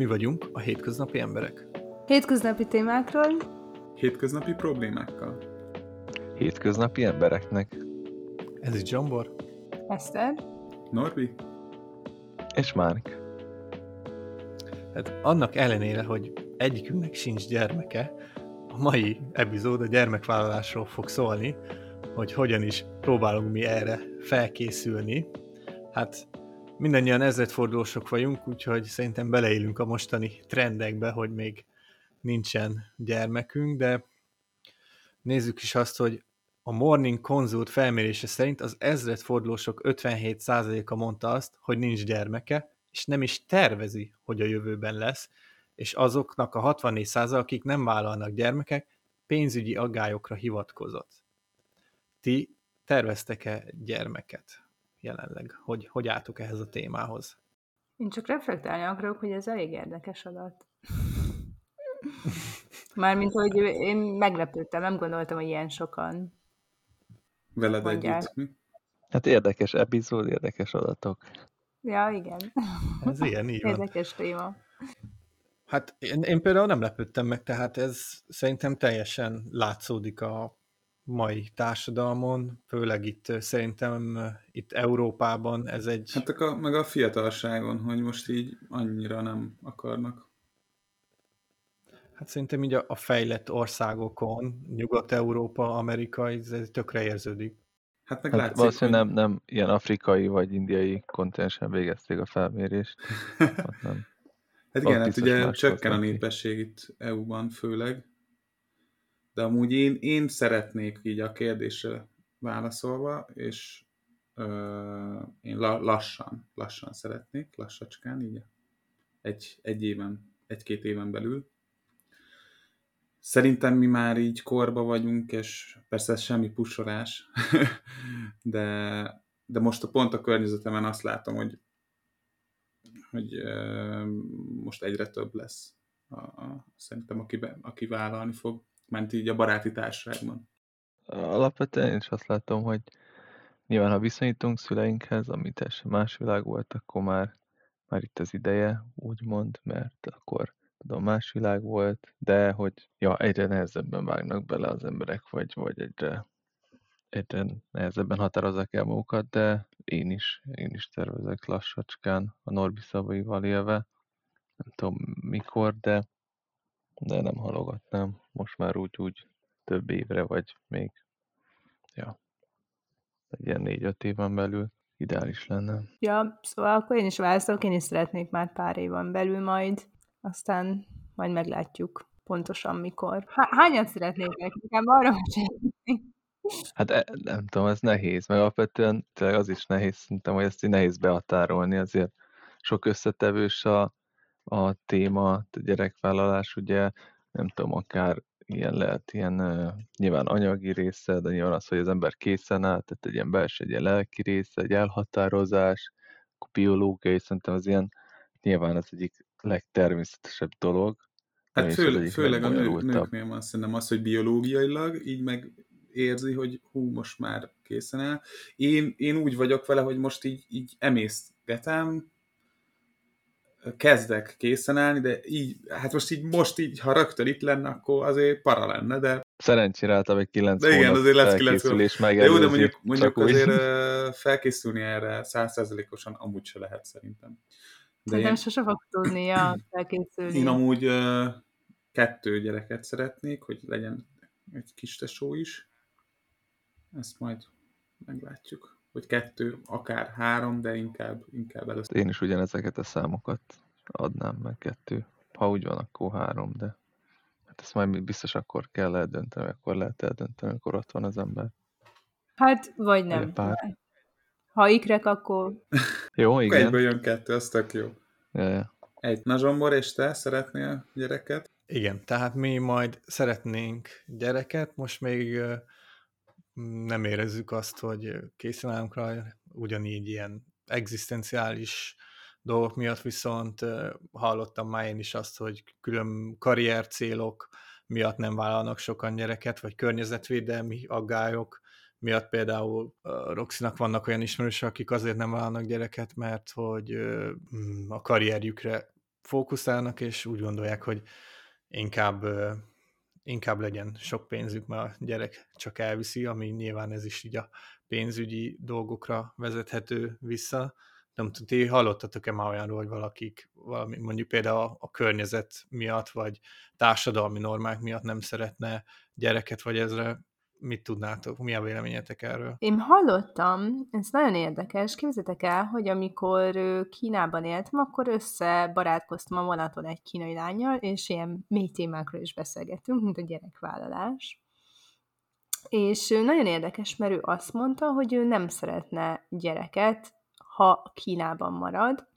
Mi vagyunk a hétköznapi emberek. Hétköznapi témákról, Hétköznapi problémákkal. Hétköznapi embereknek. Ez itt Zsombor. Eszter, Norbi? És Márk. Hát annak ellenére, hogy egyikünknek sincs gyermeke, a mai epizód a gyermekvállalásról fog szólni, hogy hogyan is próbálunk mi erre felkészülni. Hát mindannyian ezredfordulósok vagyunk, úgyhogy szerintem beleélünk a mostani trendekbe, hogy még nincsen gyermekünk, de nézzük is azt, hogy a Morning Consult felmérése szerint az ezredfordulósok 57%-a mondta azt, hogy nincs gyermeke, és nem is tervezi, hogy a jövőben lesz, és azoknak a 64%, akik nem vállalnak gyermekek, pénzügyi aggályokra hivatkozott. Ti terveztek-e gyermeket jelenleg? Hogy, hogy álltok ehhez a témához? én csak reflektálni akarok, hogy ez elég érdekes adat. Mármint, hogy én meglepődtem, nem gondoltam, hogy ilyen sokan. Veled Mondják. együtt. Mi? Hát érdekes epizód, érdekes adatok. Ja, igen. Ez ilyen, így van. Érdekes téma. Hát én, én például nem lepődtem meg, tehát ez szerintem teljesen látszódik a mai társadalmon, főleg itt szerintem itt Európában ez egy... Hát a, meg a fiatalságon, hogy most így annyira nem akarnak. Hát szerintem így a, a fejlett országokon, Nyugat-Európa, Amerika, ez, ez tökre érződik. Hát meg Hát látszik, valószínűleg hogy... nem, nem ilyen afrikai vagy indiai kontinensen végezték a felmérést. Ott nem. Hát igen, hát ugye csökken a népesség itt EU-ban főleg. De amúgy én, én szeretnék így a kérdésre válaszolva, és ö, én la, lassan, lassan szeretnék, lassacskán, így egy, egy éven, egy-két éven belül. Szerintem mi már így korba vagyunk, és persze ez semmi pusolás, de, de most a pont a környezetemen azt látom, hogy hogy ö, most egyre több lesz. A, a, szerintem, aki, be, aki vállalni fog, ment így a baráti társaságban. Alapvetően én is azt látom, hogy nyilván ha viszonyítunk szüleinkhez, ami teljesen más világ volt, akkor már, már itt az ideje, úgymond, mert akkor tudom, más világ volt, de hogy ja, egyre nehezebben vágnak bele az emberek, vagy, vagy egyre, egyre nehezebben határozzák el magukat, de én is, én is tervezek lassacskán a Norbi szavaival élve. Nem tudom mikor, de, de nem halogatnám. Most már úgy, úgy több évre, vagy még, ja, egy ilyen négy-öt éven belül ideális lenne. Ja, szóval akkor én is válaszolok, én is szeretnék már pár éven belül majd, aztán majd meglátjuk pontosan mikor. Há- hányan szeretnék Nekem arra. Hát e- nem tudom, ez nehéz, meg alapvetően tényleg az is nehéz, szerintem, hogy ezt így nehéz behatárolni, azért sok összetevős a, a téma, a gyerekvállalás, ugye, nem tudom, akár ilyen lehet, ilyen uh, nyilván anyagi része, de nyilván az, hogy az ember készen áll, tehát egy ilyen belső, egy ilyen lelki része, egy elhatározás, biológiai, szerintem az ilyen, nyilván az egyik legtermészetesebb dolog. Hát egyik főleg a nő, nőknél van szerintem az, hogy biológiailag így meg érzi, hogy hú, most már készen áll. Én, én úgy vagyok vele, hogy most így, így emészgetem, kezdek készen állni, de így, hát most így, most így, ha rögtön itt lenne, akkor azért para lenne, de Szerencsére általában egy 9 De igen, hónap azért lesz kilenc felkészülés jó, megelőzi. de mondjuk, mondjuk úgy. azért ö, felkészülni erre százszerzelékosan amúgy se lehet szerintem. De Szerintem én, sose fog tudnia felkészülni. én amúgy kettő gyereket szeretnék, hogy legyen egy kis tesó is. Ezt majd meglátjuk. Hogy kettő, akár három, de inkább, inkább először. Én is ugyanezeket a számokat adnám meg kettő. Ha úgy van, akkor három, de hát ezt majd biztos akkor kell eldönteni, akkor lehet eldönteni, amikor ott van az ember. Hát, vagy Vagy nem. a pár. Ha ikrek, akkor Jó, Akkor igen. egyből jön kettő, az tök jó. Ja, ja. Egy. Na Zsombor, és te szeretnél gyereket? Igen, tehát mi majd szeretnénk gyereket, most még nem érezzük azt, hogy készen állunk rá, ugyanígy ilyen egzisztenciális dolgok miatt viszont hallottam már én is azt, hogy külön karrier célok miatt nem vállalnak sokan gyereket, vagy környezetvédelmi aggályok miatt például Roxinak vannak olyan ismerősök, akik azért nem vállalnak gyereket, mert hogy mm, a karrierjükre fókuszálnak, és úgy gondolják, hogy inkább, inkább legyen sok pénzük, mert a gyerek csak elviszi, ami nyilván ez is így a pénzügyi dolgokra vezethető vissza. Nem tudom, ti hallottatok-e már olyanról, hogy valakik valami, mondjuk például a, a környezet miatt, vagy társadalmi normák miatt nem szeretne gyereket, vagy ezre mit tudnátok, mi a véleményetek erről? Én hallottam, ez nagyon érdekes, képzeljétek el, hogy amikor Kínában éltem, akkor összebarátkoztam a vonaton egy kínai lányjal, és ilyen mély témákról is beszélgettünk, mint a gyerekvállalás. És nagyon érdekes, mert ő azt mondta, hogy ő nem szeretne gyereket, ha Kínában marad,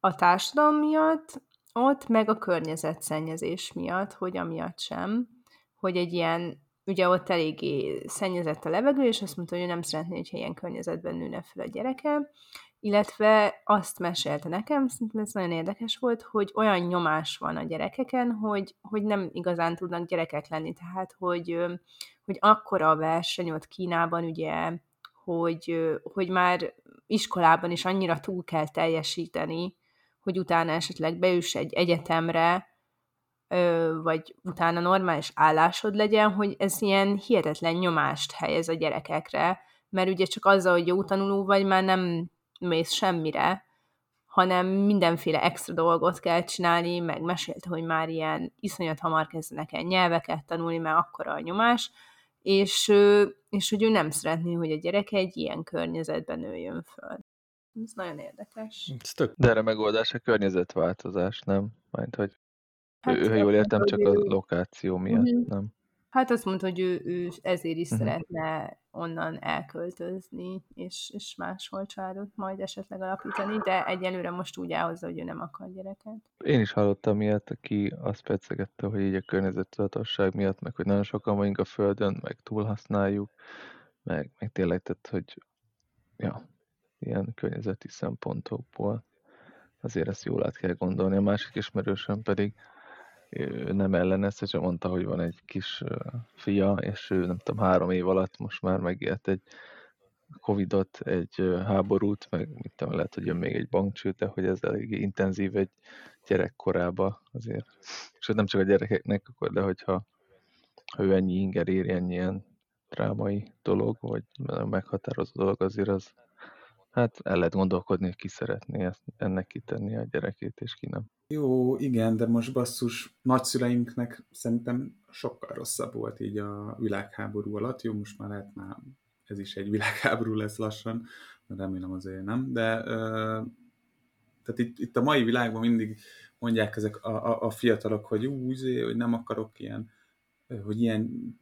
a társadalom miatt, ott meg a környezetszennyezés miatt, hogy amiatt sem, hogy egy ilyen ugye ott eléggé szennyezett a levegő, és azt mondta, hogy ő nem szeretné, hogyha ilyen környezetben nőne fel a gyereke, illetve azt mesélte nekem, szerintem ez nagyon érdekes volt, hogy olyan nyomás van a gyerekeken, hogy, hogy nem igazán tudnak gyerekek lenni, tehát hogy, hogy akkora a verseny ott Kínában, ugye, hogy, hogy már iskolában is annyira túl kell teljesíteni, hogy utána esetleg beüss egy egyetemre, vagy utána normális állásod legyen, hogy ez ilyen hihetetlen nyomást helyez a gyerekekre, mert ugye csak azzal, hogy jó tanuló vagy, már nem mész semmire, hanem mindenféle extra dolgot kell csinálni, meg mesélte, hogy már ilyen iszonyat hamar kezdenek el nyelveket tanulni, mert akkora a nyomás, és, és hogy ő nem szeretné, hogy a gyereke egy ilyen környezetben nőjön föl. Ez nagyon érdekes. Ez tök. De erre megoldás a környezetváltozás, nem? Majd, hogy Hát, ő, ha jól értem, csak a lokáció miatt, uh-huh. nem? Hát azt mondta, hogy ő, ő ezért is uh-huh. szeretne onnan elköltözni, és, és máshol családot majd esetleg alapítani, de egyelőre most úgy áll hozzá, hogy ő nem akar gyereket. Én is hallottam ilyet, aki azt percegette, hogy így a környezettudatosság miatt, meg hogy nagyon sokan vagyunk a Földön, meg túlhasználjuk, meg, meg tényleg tett, hogy ja, ilyen környezeti szempontokból azért ezt jól át kell gondolni. A másik ismerősöm pedig ő nem ellenezte, csak mondta, hogy van egy kis fia, és ő nem tudom, három év alatt most már megélt egy Covidot, egy háborút, meg mit tudom, lehet, hogy jön még egy bankcső, de hogy ez elég intenzív egy gyerekkorába azért. És nem csak a gyerekeknek, akkor, de hogyha ha ő ennyi inger ér, ennyi ilyen drámai dolog, vagy meghatározó dolog, azért az hát el lehet gondolkodni, hogy ki szeretné ezt, ennek kitenni a gyerekét, és ki nem. Jó, igen, de most basszus, nagyszüleinknek szerintem sokkal rosszabb volt így a világháború alatt. Jó, most már lehet már ez is egy világháború lesz lassan, remélem azért nem, de tehát itt, itt a mai világban mindig mondják ezek a, a, a fiatalok, hogy ú, izé, hogy nem akarok ilyen, hogy ilyen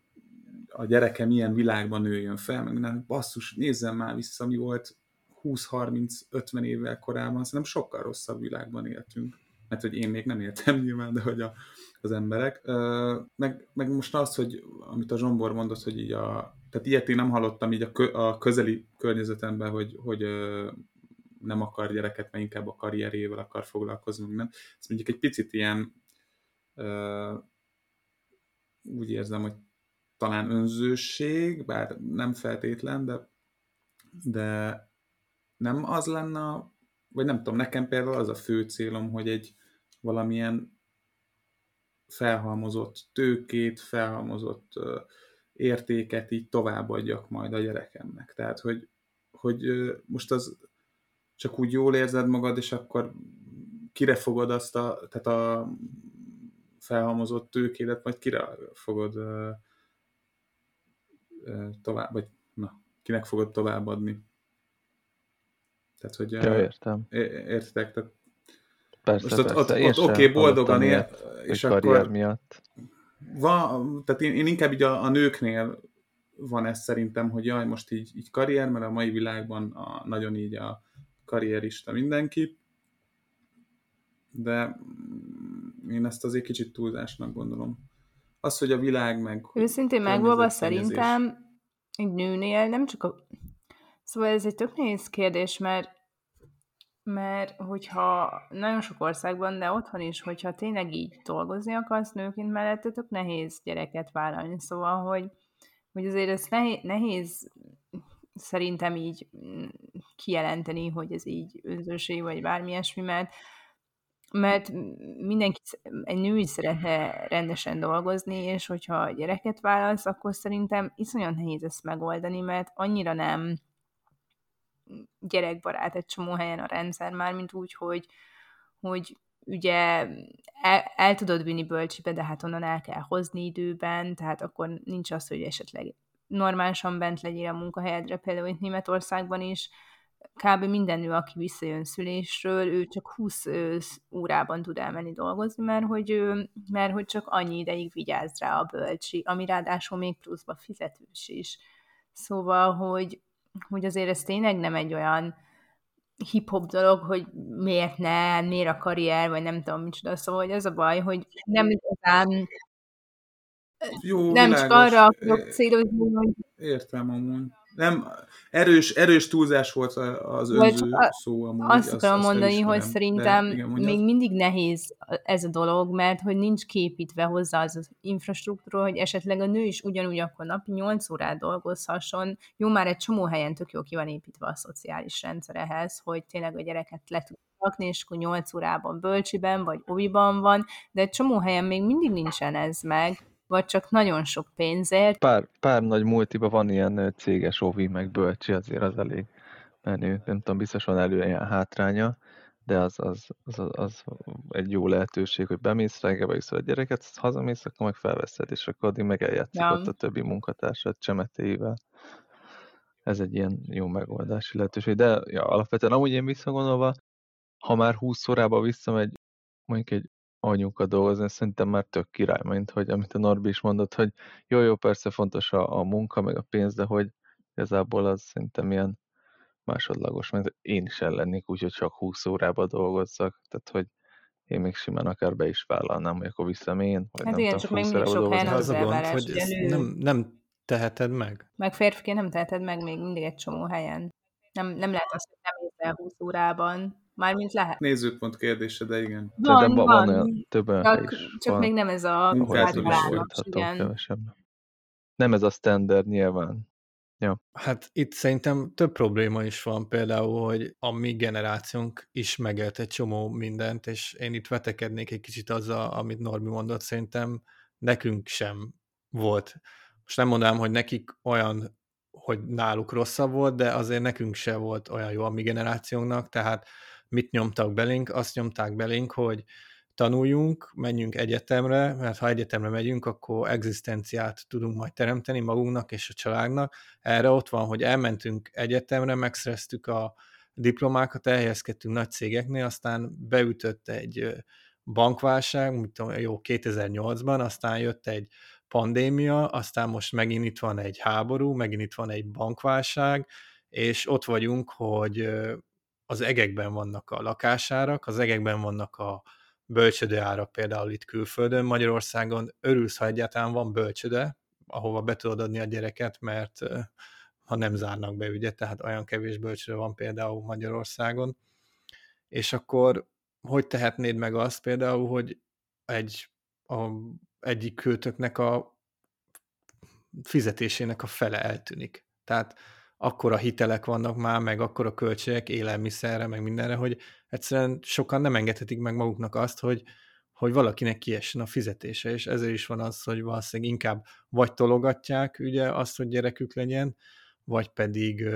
a gyerekem ilyen világban nőjön fel, meg nem, basszus, nézzem már vissza, mi volt 20-30-50 évvel korábban, szerintem sokkal rosszabb világban éltünk mert hogy én még nem értem nyilván, de hogy a, az emberek. Meg, meg most az, hogy amit a Zsombor mondott, hogy így a, tehát ilyet én nem hallottam így a, kö, a közeli környezetemben, hogy, hogy nem akar gyereket, mert inkább a karrierével akar foglalkozni, nem. Ez mondjuk egy picit ilyen úgy érzem, hogy talán önzőség, bár nem feltétlen, de, de nem az lenne, vagy nem tudom, nekem például az a fő célom, hogy egy, valamilyen felhalmozott tőkét, felhalmozott értéket így továbbadjak majd a gyerekemnek. Tehát, hogy, hogy most az csak úgy jól érzed magad, és akkor kire fogod azt a, tehát a felhalmozott tőkédet, majd kire fogod tovább, vagy na, kinek fogod továbbadni. Tehát, hogy ja, értem. Értitek? Tehát Persze, Most ott, persze. ott, ott oké, okay, boldogan él, és akkor... miatt. Van, tehát én, én inkább így a, a nőknél van ez szerintem, hogy jaj, most így, így karrier, mert a mai világban a, nagyon így a karrierista mindenki, de én ezt azért kicsit túlzásnak gondolom. Az, hogy a világ meg... Őszintén megvalva szerintem egy nőnél nem csak a... Szóval ez egy tök nehéz kérdés, mert mert hogyha nagyon sok országban, de otthon is, hogyha tényleg így dolgozni akarsz nőként mellette, tök nehéz gyereket vállalni. Szóval, hogy, hogy azért ez nehéz, szerintem így kijelenteni, hogy ez így önzőség, vagy bármi ilyesmi, mert mert mindenki, egy nő is szeretne rendesen dolgozni, és hogyha gyereket válasz, akkor szerintem iszonyat nehéz ezt megoldani, mert annyira nem gyerekbarát egy csomó helyen a rendszer már, mint úgy, hogy, hogy ugye el, el tudod vinni bölcsibe, de hát onnan el kell hozni időben, tehát akkor nincs az, hogy esetleg normálisan bent legyél a munkahelyedre, például itt Németországban is, kb. minden aki visszajön szülésről, ő csak 20 órában tud elmenni dolgozni, mert hogy, mert hogy csak annyi ideig vigyáz rá a bölcsi, ami ráadásul még pluszba fizetős is. Szóval, hogy, hogy azért ez tényleg nem egy olyan hip-hop dolog, hogy miért ne, miért a karrier, vagy nem tudom micsoda, szóval hogy az a baj, hogy nem igazán Jó, nem világos. csak arra akarok célozni, hogy Értem amúgy. Nem, erős, erős túlzás volt az önző a- szó amúgy. azt akarom mondani, elismerem. hogy szerintem De, igen, még mindig nehéz ez a dolog, mert hogy nincs képítve hozzá az, az infrastruktúra, hogy esetleg a nő is ugyanúgy akkor napi 8 órát dolgozhasson. Jó, már egy csomó helyen tök jó ki van építve a szociális rendszer ehhez, hogy tényleg a gyereket le tud rakni, és akkor 8 órában bölcsiben, vagy oviban van, de egy csomó helyen még mindig nincsen ez meg, vagy csak nagyon sok pénzért. Pár, pár nagy multiba van ilyen céges ovi, meg bölcsi, azért az elég menő. Nem tudom, biztos van elő ilyen hátránya, de az, az, az, az, az egy jó lehetőség, hogy bemész reggelbe, iszol a gyereket, azt hazamész, akkor meg felveszed, és akkor addig meg eljátszik Ja. ott a többi munkatársad csemetéivel. Ez egy ilyen jó megoldási lehetőség, de ja, alapvetően amúgy én visszagondolva, ha már 20 órába visszamegy mondjuk egy anyuka dolgozni, szerintem már tök király, mint hogy amit a Norbi is mondott, hogy jó, jó, persze fontos a, a munka, meg a pénz, de hogy igazából az szerintem ilyen másodlagos, mert én is ellennék úgy, hogy csak 20 órába dolgozzak, tehát hogy én még simán akár be is vállalnám, hogy akkor viszem én, vagy Hát nem igen, tudom, csak még 20 mindig órába sok helyen az a gond, elvárás, hogy ezt nem, nem teheted meg. Meg férfiként nem teheted meg még mindig egy csomó helyen. Nem, nem lehet azt, hogy nem ész el 20 órában. Mármint lehet. Nézőpont kérdése, de igen. Szerintem van, van olyan, több olyan hely Csak, is csak van, még nem ez a kevesebb. Nem ez a standard nyilván. Hát itt szerintem több probléma is van, például, hogy a mi generációnk is megélt egy csomó mindent, és én itt vetekednék egy kicsit azzal, amit Norbi mondott, szerintem nekünk sem volt. Most nem mondanám, hogy nekik olyan, hogy náluk rosszabb volt, de azért nekünk se volt olyan jó a mi generációnknak, tehát mit nyomtak belénk? Azt nyomták belénk, hogy tanuljunk, menjünk egyetemre, mert ha egyetemre megyünk, akkor egzisztenciát tudunk majd teremteni magunknak és a családnak. Erre ott van, hogy elmentünk egyetemre, megszereztük a diplomákat, elhelyezkedtünk nagy cégeknél, aztán beütött egy bankválság, mit tudom, jó, 2008-ban, aztán jött egy pandémia, aztán most megint itt van egy háború, megint itt van egy bankválság, és ott vagyunk, hogy az egekben vannak a lakásárak, az egekben vannak a bölcsödeárak például itt külföldön, Magyarországon örülsz, ha egyáltalán van bölcsöde, ahova be tudod adni a gyereket, mert ha nem zárnak be, ugye, tehát olyan kevés bölcsöde van például Magyarországon. És akkor hogy tehetnéd meg azt például, hogy egy, a, egyik költöknek a fizetésének a fele eltűnik. Tehát akkora hitelek vannak már, meg akkora költségek élelmiszerre, meg mindenre, hogy egyszerűen sokan nem engedhetik meg maguknak azt, hogy, hogy valakinek kiessen a fizetése, és ezért is van az, hogy valószínűleg inkább vagy tologatják ugye azt, hogy gyerekük legyen, vagy pedig,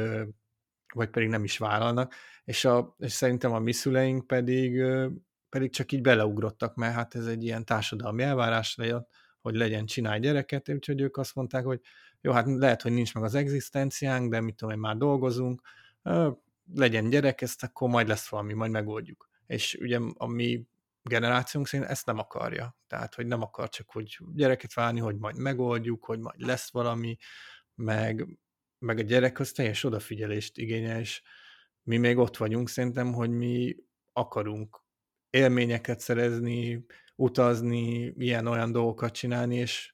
vagy pedig nem is vállalnak, és, a, és szerintem a mi szüleink pedig, pedig csak így beleugrottak, mert hát ez egy ilyen társadalmi elvárás hogy legyen csinálj gyereket, úgyhogy ők azt mondták, hogy jó, hát lehet, hogy nincs meg az egzisztenciánk, de mit tudom én, már dolgozunk, legyen gyerek, ezt akkor majd lesz valami, majd megoldjuk. És ugye a mi generációnk szerint ezt nem akarja. Tehát, hogy nem akar csak, hogy gyereket válni, hogy majd megoldjuk, hogy majd lesz valami, meg, meg a gyerek az teljes odafigyelést igényel, és mi még ott vagyunk szerintem, hogy mi akarunk élményeket szerezni, utazni, ilyen-olyan dolgokat csinálni, és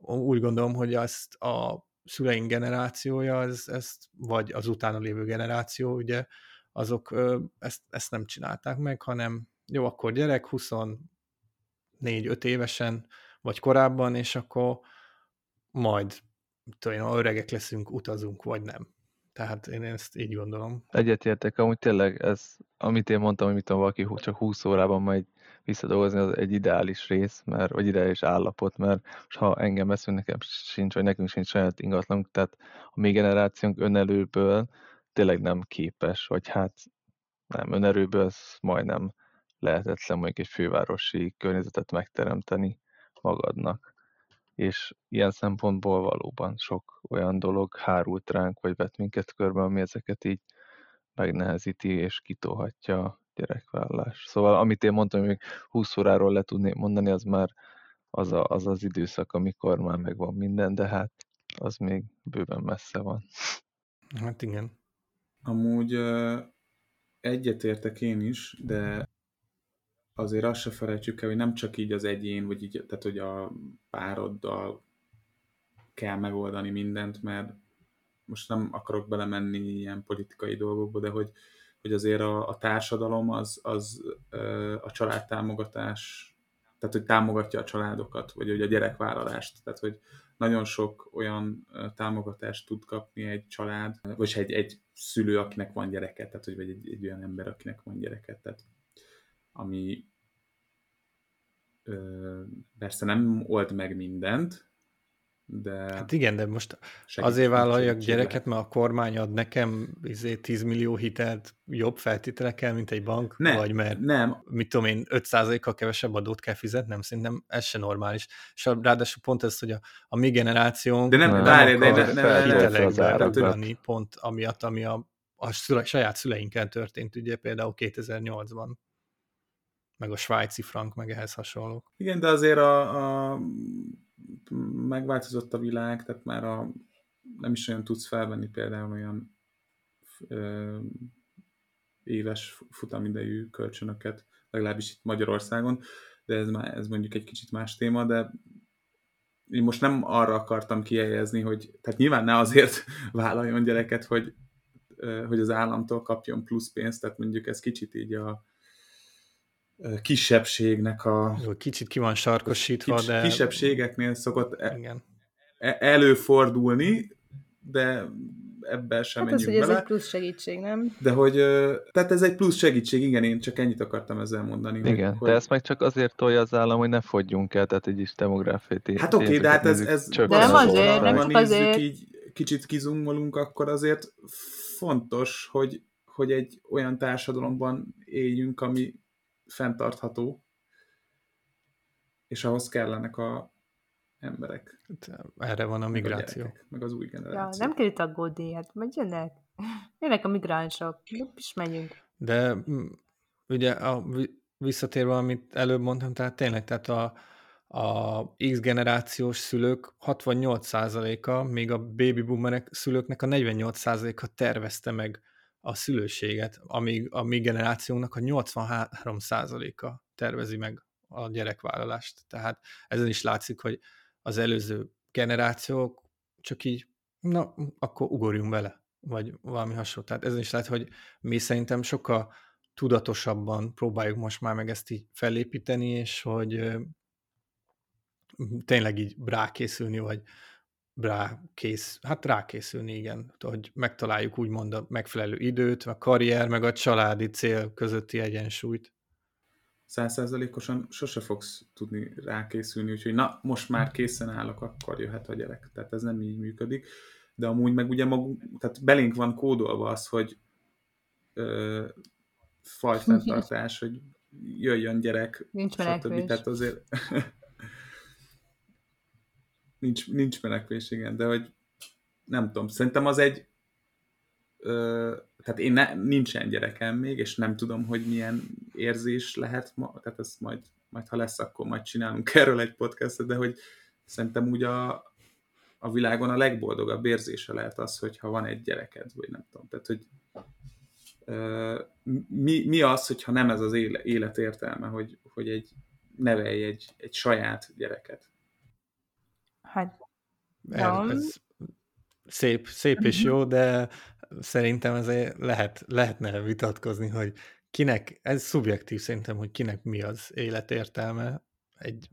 úgy gondolom, hogy azt a szüleink generációja, ez, ezt, vagy az utána lévő generáció, ugye, azok ezt, ezt nem csinálták meg, hanem jó, akkor gyerek, 24-5 évesen, vagy korábban, és akkor majd, tudom öregek leszünk, utazunk, vagy nem. Tehát én ezt így gondolom. Egyetértek, amúgy tényleg ez, amit én mondtam, hogy mit tudom, valaki csak 20 órában majd visszadolgozni, az egy ideális rész, mert, vagy ideális állapot, mert ha engem veszünk, nekem sincs, vagy nekünk sincs saját ingatlanunk, tehát a mi generációnk önelőből tényleg nem képes, vagy hát nem, önerőből ez majdnem lehetetlen mondjuk egy fővárosi környezetet megteremteni magadnak. És ilyen szempontból valóban sok olyan dolog hárult ránk, vagy vett minket körbe, ami ezeket így megnehezíti és kitolhatja a gyerekvállás. Szóval amit én mondtam, hogy még 20 óráról le tudnék mondani, az már az, a, az az időszak, amikor már megvan minden, de hát az még bőven messze van. Hát igen. Amúgy egyetértek én is, de azért azt se felejtsük el, hogy nem csak így az egyén, vagy így, tehát hogy a pároddal kell megoldani mindent, mert most nem akarok belemenni ilyen politikai dolgokba, de hogy, hogy azért a, a társadalom az, az a családtámogatás, tehát hogy támogatja a családokat, vagy hogy a gyerekvállalást, tehát hogy nagyon sok olyan támogatást tud kapni egy család, vagy egy, egy szülő, akinek van gyereke, tehát hogy vagy egy, egy olyan ember, akinek van gyereke, tehát ami ö, persze nem old meg mindent, de... Hát igen, de most azért vállaljak gyereket, mert a kormány ad nekem izé, 10 millió hitelt jobb feltételekkel, mint egy bank, ne, vagy mert nem. mit tudom én, 5%-kal kevesebb adót kell fizetnem, szerintem ez se normális. És ráadásul pont ez, hogy a, a mi generációnk de nem, nem, várj, de, de, nem, hitelekbe pont amiatt, ami a, a szüle, saját szüleinkkel történt, ugye például 2008-ban meg a svájci frank, meg ehhez hasonlók. Igen, de azért a, a megváltozott a világ, tehát már a, nem is olyan tudsz felvenni például olyan ö, éves futamidejű kölcsönöket, legalábbis itt Magyarországon, de ez, már, ez mondjuk egy kicsit más téma, de én most nem arra akartam kihelyezni, hogy tehát nyilván ne azért vállaljon gyereket, hogy, hogy az államtól kapjon plusz pénzt, tehát mondjuk ez kicsit így a, kisebbségnek a... Jó, kicsit ki van sarkosítva, kis, de... Kisebbségeknél szokott e, Igen. E, előfordulni, de ebben sem hát menjünk az, hogy bele. ez egy plusz segítség, nem? De hogy, tehát ez egy plusz segítség, igen, én csak ennyit akartam ezzel mondani. Igen, hogy, de ezt meg csak azért tolja az állam, hogy ne fogyjunk el, tehát egy is demográfiai Hát oké, okay, de hát ez, ez de nem azért, nem csak azért. így kicsit kizungolunk, akkor azért fontos, hogy, hogy egy olyan társadalomban éljünk, ami fenntartható, és ahhoz kellenek a emberek. Hát, erre van a migráció. Meg, a gyerekek, meg az új generáció. Ja, nem kell itt aggódni, hát majd jönnek. Jönnek a migránsok, is megyünk. De mm, ugye a, visszatérve, amit előbb mondtam, tehát tényleg, tehát a, a X generációs szülők 68%-a, még a baby boomerek szülőknek a 48%-a tervezte meg a szülőséget, amíg a mi generációnak a 83%-a tervezi meg a gyerekvállalást. Tehát ezen is látszik, hogy az előző generációk csak így, na, akkor ugorjunk bele, vagy valami hasonló. Tehát ezen is lehet, hogy mi szerintem sokkal tudatosabban próbáljuk most már meg ezt így felépíteni, és hogy tényleg így rákészülni, vagy rákész, hát rákészülni, igen, hogy megtaláljuk úgymond a megfelelő időt, a karrier, meg a családi cél közötti egyensúlyt. Százszerzalékosan sose fogsz tudni rákészülni, úgyhogy na, most már készen állok, akkor jöhet a gyerek. Tehát ez nem így működik. De amúgy meg ugye magunk, tehát belénk van kódolva az, hogy ö, fajfenntartás, hogy jöjjön gyerek, Nincs stb. Tehát azért nincs, nincs menekvés, igen, de hogy nem tudom, szerintem az egy ö, tehát én ne, nincsen gyerekem még, és nem tudom, hogy milyen érzés lehet ma, tehát ezt majd, majd ha lesz, akkor majd csinálunk erről egy podcastot, de hogy szerintem úgy a, a világon a legboldogabb érzése lehet az, hogyha van egy gyereked, vagy nem tudom, tehát hogy ö, mi, mi az, hogyha nem ez az élet, értelme, hogy, hogy egy nevelj egy, egy saját gyereket. Hát, ez szép, szép és jó, de szerintem azért lehet, lehetne vitatkozni, hogy kinek, ez szubjektív szerintem, hogy kinek mi az életértelme. Egy,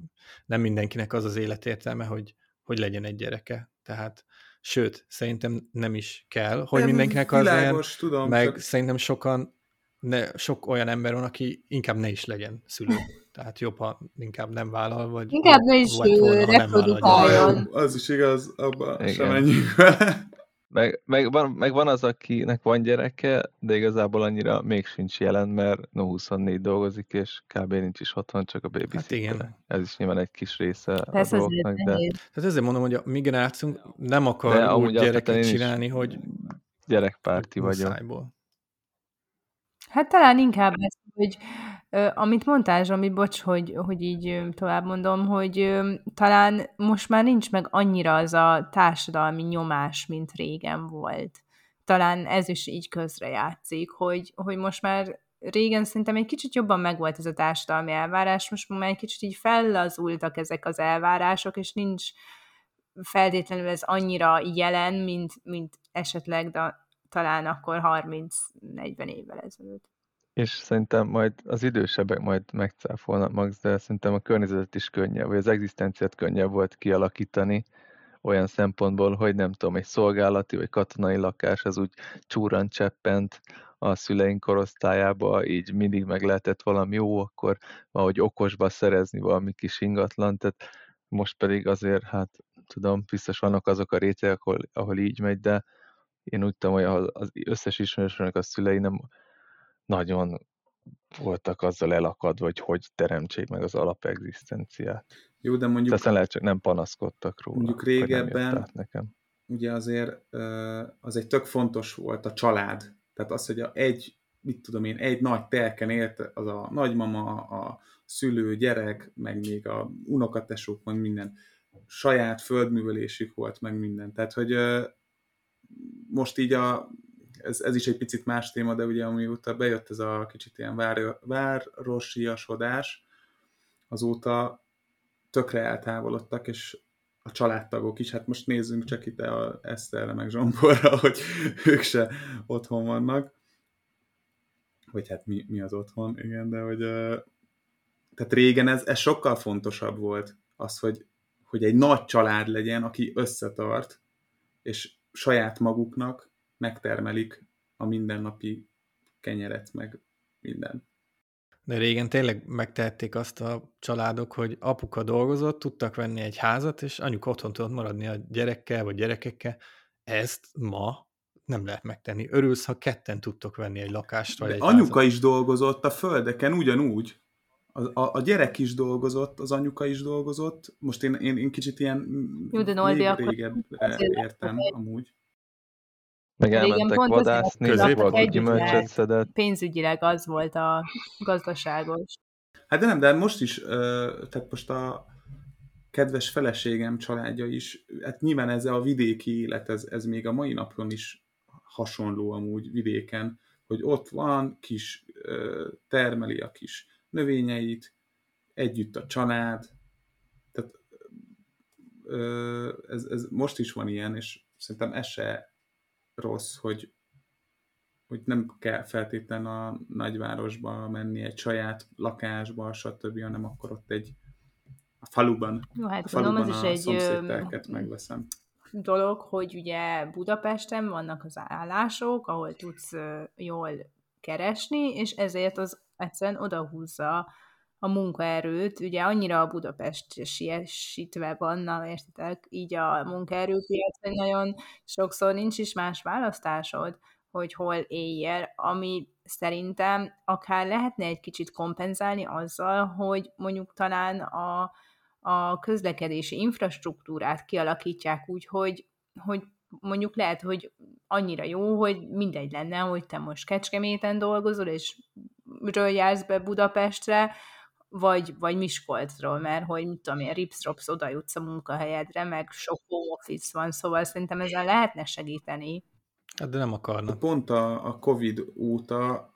nem mindenkinek az az életértelme, hogy, hogy legyen egy gyereke. Tehát Sőt, szerintem nem is kell, hogy Nem, mindenkinek az legyen, tudom, meg csak- szerintem sokan, ne, sok olyan ember van, aki inkább ne is legyen szülő. Tehát jobb, ha inkább nem vállal, vagy Inkább ne is reprodukáljon. az is igaz, abba Igen. sem menjünk vele. Meg, meg, van, meg van az, akinek van gyereke, de igazából annyira még sincs jelen, mert no 24 dolgozik, és kb. nincs is otthon, csak a babysitter. Hát igen. Ez is nyilván egy kis része a Persze azért dolgoknak, de. Tehát ezért mondom, hogy a mi generációnk nem akar de úgy gyereket csinálni, hogy gyerekpárti vagyok. muszájból. Hát talán inkább ez, hogy amit mondtál, Zsomi, bocs, hogy, hogy így tovább mondom, hogy talán most már nincs meg annyira az a társadalmi nyomás, mint régen volt. Talán ez is így közrejátszik, hogy, hogy most már régen szerintem egy kicsit jobban megvolt ez a társadalmi elvárás, most már egy kicsit így fellazultak ezek az elvárások, és nincs feltétlenül ez annyira jelen, mint, mint esetleg de talán akkor 30-40 évvel ezelőtt. És szerintem majd az idősebbek majd megcáfolnak max, de szerintem a környezetet is könnyebb, vagy az egzisztenciát könnyebb volt kialakítani olyan szempontból, hogy nem tudom, egy szolgálati vagy katonai lakás az úgy csúran cseppent a szüleink korosztályába, így mindig meg lehetett valami jó, akkor valahogy okosba szerezni valami kis ingatlan, tehát most pedig azért, hát tudom, biztos vannak azok a rétegek, ahol, ahol így megy, de én úgy tudom, hogy az összes ismerősöknek a szülei nem nagyon voltak azzal elakadva, hogy hogy teremtsék meg az alapegzisztenciát. Jó, de mondjuk, aztán lehet, csak nem panaszkodtak róla. Mondjuk régebben- nekem. ugye azért az egy tök fontos volt a család. Tehát az, hogy a egy, mit tudom én, egy nagy telken élt az a nagymama, a szülő, gyerek, meg még a unokatesók, meg minden. Saját földművelésük volt, meg minden. Tehát, hogy most így a, ez, ez is egy picit más téma, de ugye amióta bejött ez a kicsit ilyen vár, városiasodás, azóta tökre eltávolodtak, és a családtagok is, hát most nézzünk csak ide a Eszterre meg Zsomborra, hogy ők se otthon vannak. Vagy hát mi, mi az otthon, igen, de hogy tehát régen ez, ez sokkal fontosabb volt, az, hogy, hogy egy nagy család legyen, aki összetart, és saját maguknak megtermelik a mindennapi kenyeret, meg minden. De régen tényleg megtehették azt a családok, hogy apuka dolgozott, tudtak venni egy házat, és anyuka otthon tudott maradni a gyerekkel vagy gyerekekkel. Ezt ma nem lehet megtenni. Örülsz, ha ketten tudtok venni egy lakást vagy De egy anyuka házat. is dolgozott a földeken ugyanúgy. A, a, a gyerek is dolgozott, az anyuka is dolgozott. Most én, én, én kicsit ilyen Jó, de Norbi, még akkor értem amúgy. Meg Régen elmentek pont vadászni, együtt, gyümölcsöt szedett. Pénzügyileg az volt a gazdaságos. Hát de nem, de most is, tehát most a kedves feleségem családja is, hát nyilván ez a vidéki élet, ez, ez még a mai napon is hasonló amúgy vidéken, hogy ott van, kis termeli a kis növényeit, együtt a család, tehát ez, ez most is van ilyen, és szerintem ez se rossz, hogy, hogy nem kell feltétlen a nagyvárosba menni, egy saját lakásba, stb., hanem akkor ott egy a faluban, Jó, a hát gondolom, faluban az a is egy megveszem. dolog, hogy ugye Budapesten vannak az állások, ahol tudsz jól keresni, és ezért az egyszerűen odahúzza a munkaerőt, ugye annyira a Budapest siesítve van, értitek, így a munkaerőpiac, hogy nagyon sokszor nincs is más választásod, hogy hol éljél, ami szerintem akár lehetne egy kicsit kompenzálni azzal, hogy mondjuk talán a, a közlekedési infrastruktúrát kialakítják úgy, hogy, hogy mondjuk lehet, hogy annyira jó, hogy mindegy lenne, hogy te most Kecskeméten dolgozol, és jársz be Budapestre, vagy, vagy Miskolcról, mert hogy mit tudom én, rips oda jutsz a munkahelyedre, meg sok home office van, szóval szerintem ezzel lehetne segíteni. Hát de nem akarnak. Pont a, a Covid óta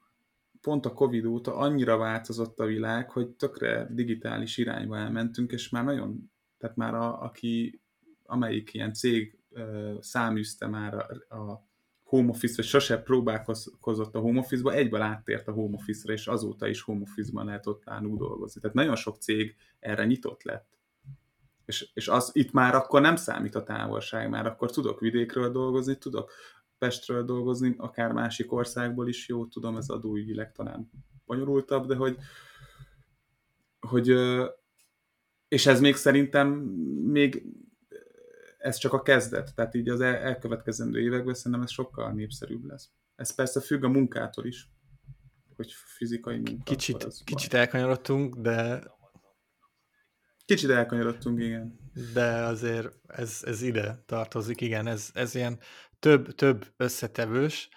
pont a Covid óta annyira változott a világ, hogy tökre digitális irányba elmentünk, és már nagyon, tehát már a, aki, amelyik ilyen cég ö, száműzte már a, a home office, vagy sose próbálkozott a home office-ba, egyből áttért a home office-ra, és azóta is home office-ban lehet ott állni dolgozni. Tehát nagyon sok cég erre nyitott lett. És, és az itt már akkor nem számít a távolság, már akkor tudok vidékről dolgozni, tudok Pestről dolgozni, akár másik országból is jó, tudom, ez adóügyileg talán bonyolultabb, de hogy, hogy és ez még szerintem még ez csak a kezdet, tehát így az elkövetkezendő években szerintem ez sokkal népszerűbb lesz. Ez persze függ a munkától is, hogy fizikai munka. Kicsit, kicsit elkanyarodtunk, de... Kicsit elkanyarodtunk, igen. De azért ez, ez ide tartozik, igen, ez, ez ilyen több, több összetevős,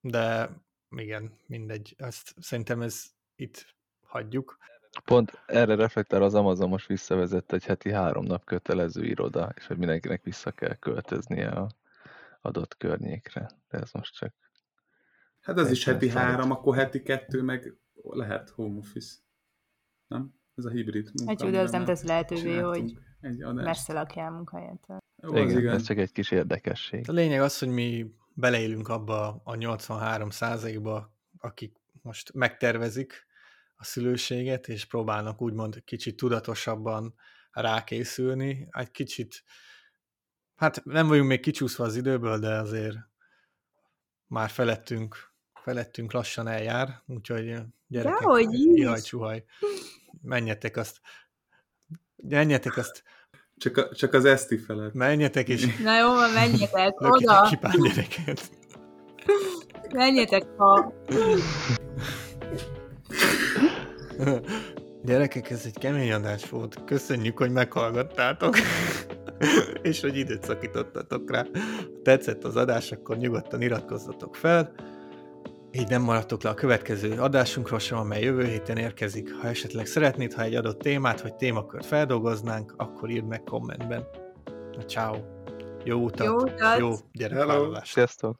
de igen, mindegy, ezt szerintem ez itt hagyjuk. Pont erre reflektál az Amazon most visszavezett egy heti három nap kötelező iroda, és hogy mindenkinek vissza kell költöznie a adott környékre. De ez most csak... Hát ez is heti három, akkor heti kettő, meg lehet home office. Nem? Ez a hibrid munka. Hát jó, de az nem tesz lehetővé, hogy messze lakjál munkahelyet. Igen, igen, ez csak egy kis érdekesség. A lényeg az, hogy mi beleélünk abba a 83 ba akik most megtervezik a szülőséget, és próbálnak úgymond kicsit tudatosabban rákészülni. Egy kicsit, hát nem vagyunk még kicsúszva az időből, de azért már felettünk, felettünk lassan eljár, úgyhogy gyerekek, ihaj, csuhaj, menjetek azt, menjetek azt csak, a, csak az eszti felett. Menjetek is. Na jó, menjetek oda. ki pár gyereket. Menjetek ha... Gyerekek, ez egy kemény adás volt. Köszönjük, hogy meghallgattátok. és hogy időt szakítottatok rá. Tetszett az adás, akkor nyugodtan iratkozzatok fel. Így nem maradtok le a következő adásunkról sem, amely jövő héten érkezik. Ha esetleg szeretnéd, ha egy adott témát vagy témakört feldolgoznánk, akkor írd meg kommentben. Na, ciao. Jó utat, jó, utat. jó gyerekvállalást. Sziasztok!